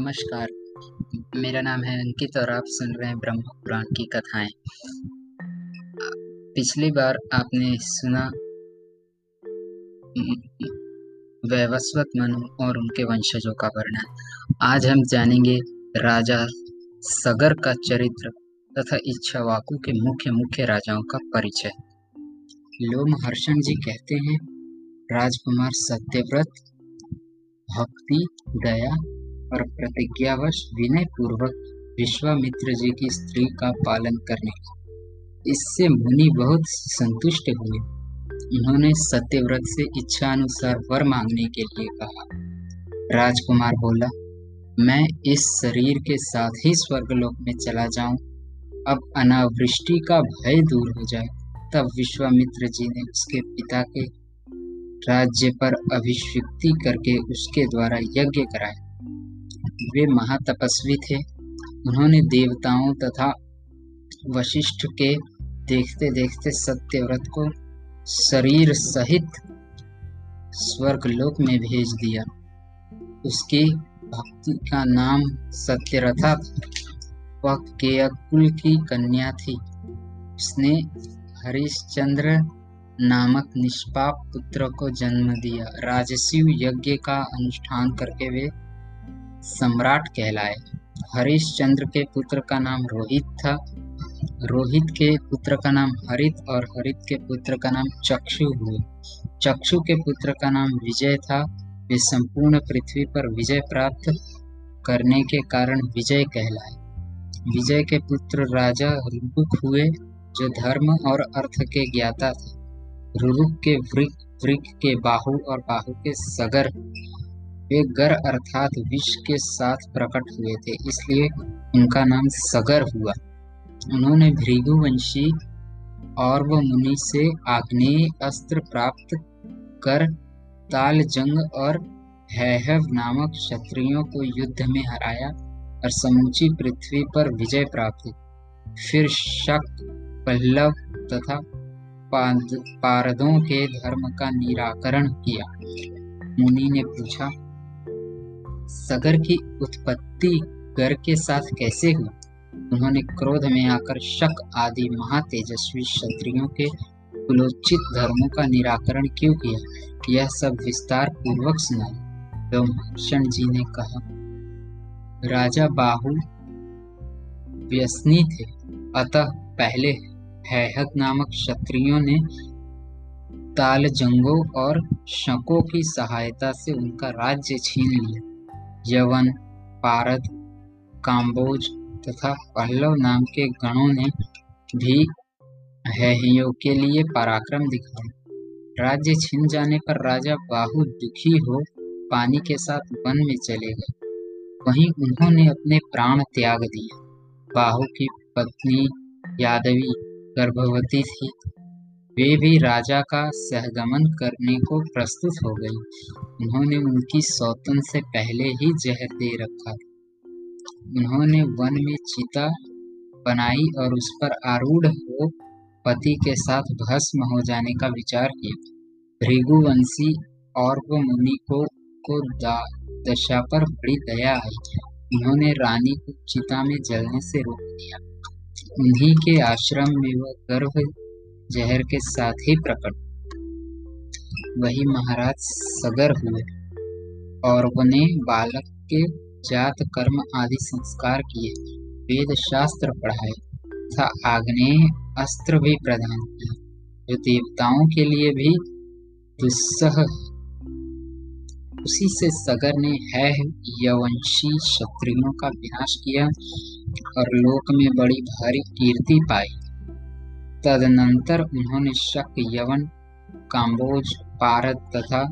नमस्कार। मेरा नाम है अंकित और आप सुन रहे हैं ब्रह्म पुराण की कथाएँ। पिछली बार आपने सुना वैवस्वत मनु और उनके वंशजों का वर्णन। आज हम जानेंगे राजा सगर का चरित्र तथा इच्छावाकु के मुख्य मुख्य राजाओं का परिचय। लोमहर्षण जी कहते हैं, राजकुमार सत्यव्रत, भक्ति, दया और प्रतिज्ञावश विनय पूर्वक विश्वामित्र जी की स्त्री का पालन करने इससे मुनि बहुत संतुष्ट हुए। उन्होंने सत्यव्रत से इच्छा अनुसार वर मांगने के लिए कहा। राजकुमार बोला, मैं इस शरीर के साथ ही स्वर्गलोक में चला जाऊँ। अब अनावृष्टि का भय दूर हो जाए, तब विश्वामित्र जी ने उसके पिता के राज्य पर अभिषिक्ति करके उसके द्वारा यज्ञ कराया। वे महातपस्वी थे। उन्होंने देवताओं तथा वशिष्ठ के देखते देखते सत्यव्रत को शरीर सहित स्वर्गलोक में भेज दिया। उसकी भक्ति का नाम सत्यरथा वह केयकुल की कन्या थी। उसने हरिश्चंद्र नामक निष्पाप पुत्र को जन्म दिया। राजस्व यज्ञ का अनुष्ठान करके वे सम्राट कहलाए। हरिश्चंद्र के पुत्र का नाम रोहित था। रोहित के पुत्र का नाम हरित और हरित के पुत्र का नाम चक्षु हुए। चक्षु के पुत्र का नाम विजय था। वे संपूर्ण पृथ्वी पर विजय प्राप्त करने के कारण विजय कहलाए। विजय के पुत्र राजा रुबुक हुए, जो धर्म और अर्थ के ज्ञाता थे। रुरुक के वृक वृक के बाहु और बाहु के सगर वे गर अर्थात विष के साथ प्रकट हुए थे, इसलिए उनका नाम सगर हुआ। उन्होंने भृगुवंशी और मुनि से आग्नेय अस्त्र प्राप्त कर ताल जंग और हैहव नामक क्षत्रियों को युद्ध में हराया और समूची पृथ्वी पर विजय प्राप्त फिर शक, पल्लव तथा पारदों के धर्म का निराकरण किया। मुनि ने पूछा सगर की उत्पत्ति गर के साथ कैसे हुई? उन्होंने क्रोध में आकर शक आदि महातेजस्वी क्षत्रियों के कुलोचित धर्मों का निराकरण क्यों किया? यह सब विस्तार पूर्वक सुना ब्रह्मण जी ने कहा, राजा बाहु व्यसनी थे। अतः पहले हैहत नामक क्षत्रियों ने ताल जंगों और शकों की सहायता से उनका राज्य छीन लिया। यवन, पारद, काम्बोज तथा पल्लव नाम के गणों ने भी हैहियों के लिए पराक्रम दिखाया राज्य छिन जाने पर राजा बाहु दुखी हो पानी के साथ वन में चले गए। वहीं उन्होंने अपने प्राण त्याग दिए। बाहु की पत्नी यादवी गर्भवती थी। वे भी राजा का सहगमन करने को प्रस्तुत हो गई। उन्होंने उनकी सौतन से पहले ही जहर दे रखा। उन्होंने वन में चिता बनाई और उस पर आरूढ़ हो पति के साथ भस्म हो जाने का विचार किया। भृगुवंशी और वो मुनि को को दशा पर बड़ी दया आई। उन्होंने रानी को चिता में जलने से रोक दिया। उन्हीं के आश्रम में वह गर्भ जहर के साथ ही प्रकट। वही महाराज सगर हुए और उन्हें बालक के जात, कर्म आदि संस्कार किए वेद शास्त्र पढ़ाए तथा आग्नेय अस्त्र भी प्रदान किए। जो देवताओं के लिए भी दुस्सह उसी से सगर ने है यवंशी क्षत्रियों का विनाश किया और लोक में बड़ी भारी कीर्ति पाई। तदनंतर उन्होंने शक, यवन, काम्बोज, पारद तथा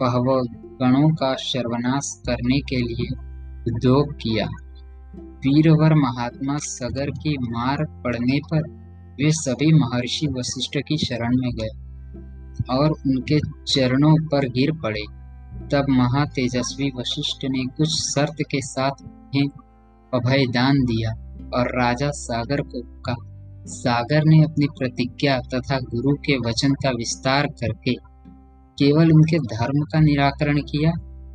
पहवगणों का सर्वनाश करने के लिए उद्योग किया। वीरवर महात्मा सगर की मार पड़ने पर वे सभी महर्षि वशिष्ठ की शरण में गए और उनके चरणों पर गिर पड़े। तब महातेजस्वी वशिष्ठ ने कुछ शर्त के साथ उन्हें अभय दान दिया और राजा सागर को कहा सागर ने अपनी प्रतिज्ञा तथा गुरु के वचन का विस्तार करके केवल उनके धर्म का निराकरण किया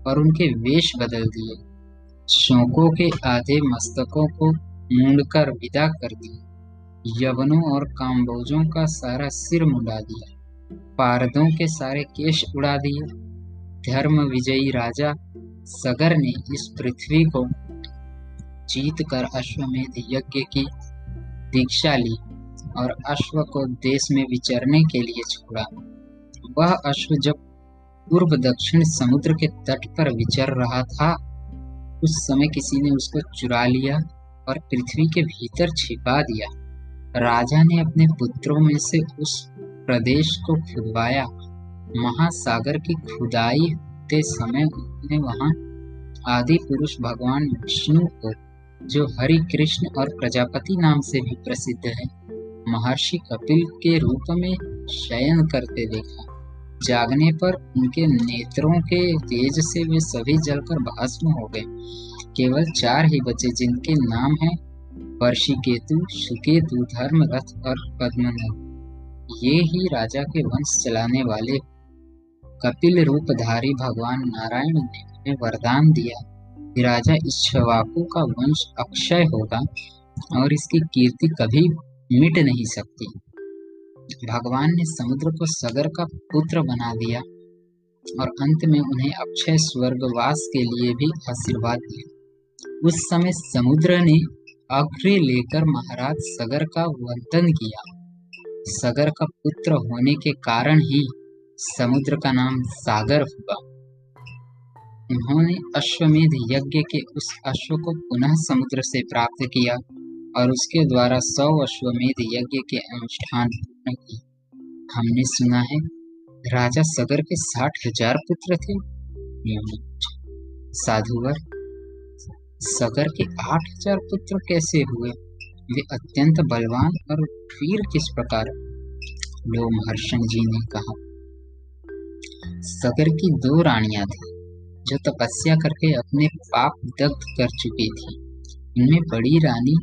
और उनके वेश बदल दिए। शोकों के आधे मस्तकों को मुंडकर विदा कर दिया यवनों और काम्बोजों का सारा सिर मुंडा दिया। पारदों के सारे केश उड़ा दिए। धर्म विजयी राजा सगर ने इस पृथ्वी को जीत कर अश्वमेध यज्ञ की दीक्षा ली और अश्व को देश में विचरने के लिए छोड़ा। वह अश्व जब पूर्व दक्षिण समुद्र के तट पर विचर रहा था, उस समय किसी ने उसको चुरा लिया और पृथ्वी के भीतर छिपा दिया। राजा ने अपने पुत्रों में से उस प्रदेश को खुदवाया। महासागर की खुदाई होते समय उन्होंने वहाँ आदि पुरुष भगवान विष्णु को जो हरि कृष्ण और प्रजापति नाम से भी प्रसिद्ध है, महर्षि कपिल के रूप में शयन करते देखा। जागने पर उनके नेत्रों के तेज से वे सभी जलकर भस्म हो गए। केवल चार ही बचे जिनके नाम हैं, वर्षिकेतु, सुकेतु धर्म रथ और पद्मनाभ। ये ही राजा के वंश चलाने वाले कपिल रूपधारी भगवान नारायण ने वरदान दिया। राजा इच्छवाकु का वंश अक्षय होगा और इसकी कीर्ति कभी मिट नहीं सकती। भगवान ने समुद्र को सगर का पुत्र बना दिया और अंत में उन्हें अक्षय स्वर्गवास के लिए भी आशीर्वाद दिया। उस समय समुद्र ने अग्र लेकर महाराज सगर का वंदन किया। सगर का पुत्र होने के कारण ही समुद्र का नाम सागर हुआ। उन्होंने अश्वमेध यज्ञ के उस अश्व को पुनः समुद्र से प्राप्त किया और उसके द्वारा सौ अश्वमेध यज्ञ के अनुष्ठान पूर्ण किए। हमने सुना है, राजा सगर के साठ हज़ार पुत्र थे। साधुवर सगर के आठ हज़ार पुत्र कैसे हुए? वे अत्यंत बलवान और वीर किस प्रकार? लो महर्षण जी ने कहा सगर की दो रानियाँ थी। जो तपस्या करके अपने पाप दग्ध कर चुकी थी। इनमें बड़ी रानी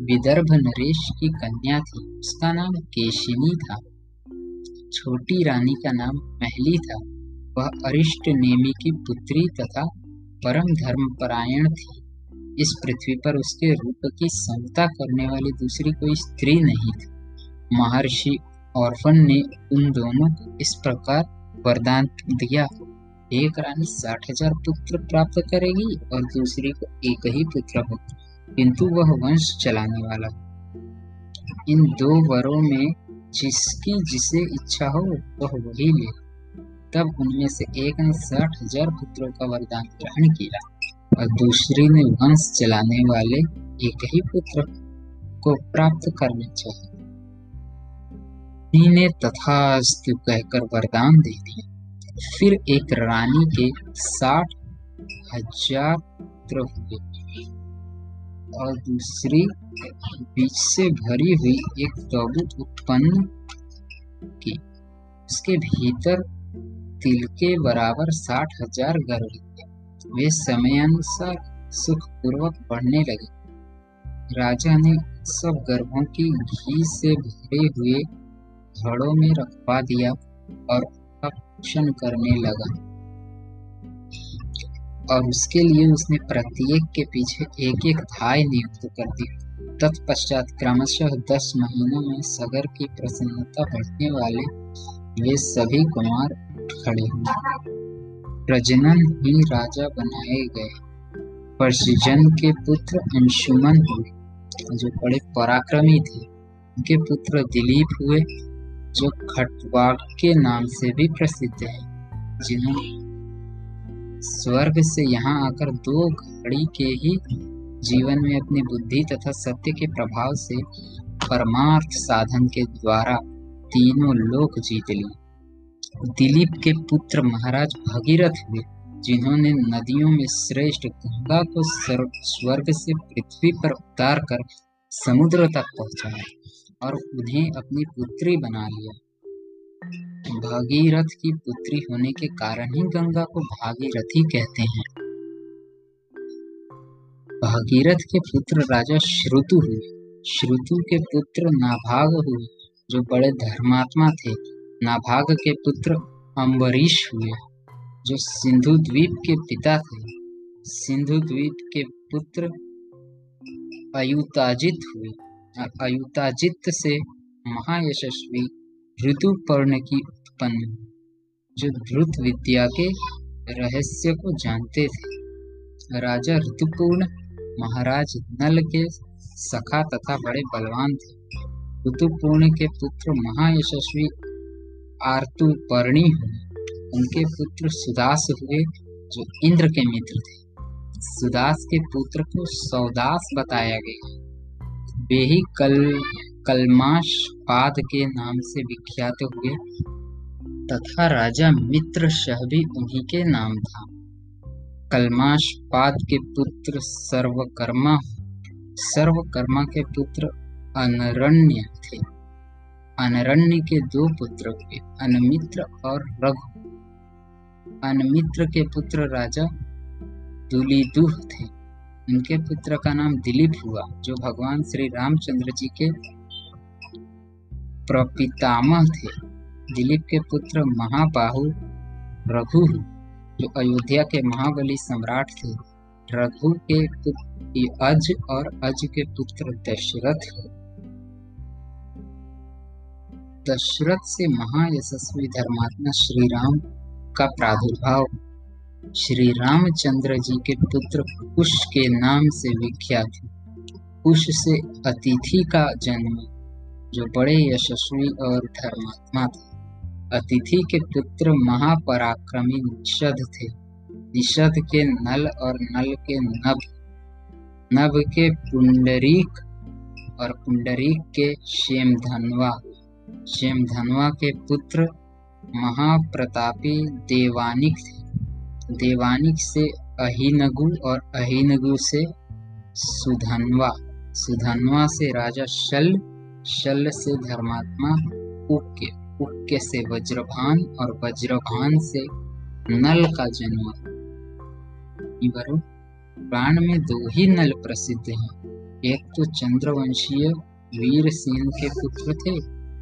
विदर्भ नरेश की कन्या थी। उसका नाम केशिनी था। छोटी रानी का नाम महली था। वह अरिष्ट नेमी की पुत्री तथा परम धर्मपरायण थी। इस पृथ्वी पर उसके रूप की समता करने वाली दूसरी कोई स्त्री नहीं थी। महर्षि ऑर्फन ने उन दोनों को इस प्रकार वरदान दिया। एक रानी साठ हज़ार पुत्र प्राप्त करेगी और दूसरी को एक ही पुत्र हो, किंतु वह वंश चलाने वाला। इन दो वरों में जिसकी जिसे इच्छा हो, वह वही ले। तब उनमें से एक ने साठ हज़ार पुत्रों का वरदान ग्रहण किया और दूसरी ने वंश चलाने वाले एक ही पुत्र को प्राप्त करना चाहिए ने तथास्तु कहकर वरदान दे दिया। फिर एक रानी के साठ हज़ार हुए और दूसरी बीच से भरी हुई एक तबू उत्पन्न की। उसके भीतर तिल के बराबर साठ हज़ार गर्भ वे समयानुसार सुख पूर्वक बढ़ने लगे। राजा ने सब गर्भों की घी से भरे हुए घड़ों में रखवा दिया और रक्षण करने लगा। और उसके लिए उसने प्रत्येक के पीछे एक एक धाय नियुक्त कर दी। तत्पश्चात क्रमशः दस महीनों में सगर की प्रसन्नता बढ़ने वाले वे सभी कुमार खड़े हुए। प्रजनन ही राजा बनाए गए। परसिजन के पुत्र अंशुमन हुए, जो बड़े पराक्रमी थे। उनके पुत्र दिलीप हुए जो खटवाड़ के नाम से भी प्रसिद्ध है, जिन्होंने स्वर्ग से यहाँ आकर दो घड़ी के ही जीवन में अपनी बुद्धि तथा सत्य के प्रभाव से परमार्थ साधन के द्वारा तीनों लोक जीत लिए। दिलीप के पुत्र महाराज भगीरथ हुए, जिन्होंने नदियों में श्रेष्ठ गंगा को स्वर्ग से पृथ्वी पर उतार कर समुद्र तक पहुँचाया। और उन्हें अपनी पुत्री बना लिया। भागीरथ की पुत्री होने के कारण ही गंगा को भागीरथी कहते हैं। भागीरथ के पुत्र राजा श्रुतु हुए। श्रुतु के पुत्र नाभाग हुए, जो बड़े धर्मात्मा थे। नाभाग के पुत्र अम्बरीश हुए, जो सिंधु द्वीप के पिता थे। सिंधु द्वीप के पुत्र अयुताजित हुए। अयुताजित से महायशस्वी ऋतुपर्ण की उत्पन्न जो ध्रुत विद्या के रहस्य को जानते थे। राजा ऋतुपूर्ण महाराज नल के सखा तथा बड़े बलवान थे। ऋतुपूर्ण के पुत्र महायशस्वी आर्तुपर्णी हुए। उनके पुत्र सुदास हुए, जो इंद्र के मित्र थे। सुदास के पुत्र को सौदास बताया गया। वे कल, कलमाश पाद के नाम से विख्यात हुए, तथा राजा मित्र शह भी उन्हीं के नाम था। कलमाश पाद के पुत्र सर्वकर्मा सर्वकर्मा के पुत्र अनरण्य थे। अनरण्य के दो पुत्र हुए, अनमित्र और रघु। अनमित्र के पुत्र राजा दुलिदुह थे। उनके पुत्र का नाम दिलीप हुआ, जो भगवान श्री रामचंद्र जी के प्रपितामह थे। दिलीप के पुत्र महाबाहु रघु जो अयोध्या के महाबली सम्राट थे। रघु के अज और अज के पुत्र दशरथ दशरथ से महायशस्वी धर्मात्मा श्री राम का प्रादुर्भाव श्री रामचंद्र जी के पुत्र कुश के नाम से विख्यात है। कुश से अतिथि का जन्म, जो बड़े यशस्वी और धर्मात्मा थे। अतिथि के पुत्र महापराक्रमी निषद थे। निषद के नल और नल के नभ नभ के पुंडरीक और पुंडरीक के शेम शेमधनवा। शेमधनवा के पुत्र महाप्रतापी देवानिक थे। देवानिक से अहिनगु और अहिनगु से सुधनवा। सुधनवा से राजा शल शल से धर्मात्मा, उक्के उक्के से वज्रभान और वज्रभान से नल का जन्म प्राण में दो ही नल प्रसिद्ध हैं। एक तो चंद्रवंशीय वीर सेन के पुत्र थे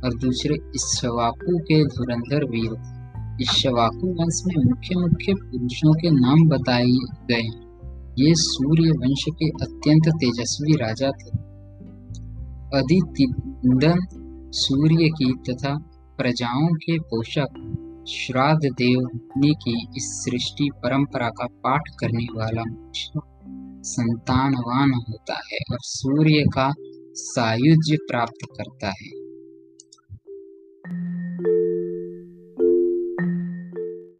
और दूसरे इश्वाकु के धुरंधर वीर थे। इश्वाकु वंश में मुख्य मुख्य पुरुषों के नाम बताए गए। ये सूर्य वंश के अत्यंत तेजस्वी राजा थे। अधितिंदन सूर्य की तथा प्रजाओं के पोषक श्राद्ध देव की इस सृष्टि परंपरा का पाठ करने वाला संतानवान होता है और सूर्य का सायुज्य प्राप्त करता है।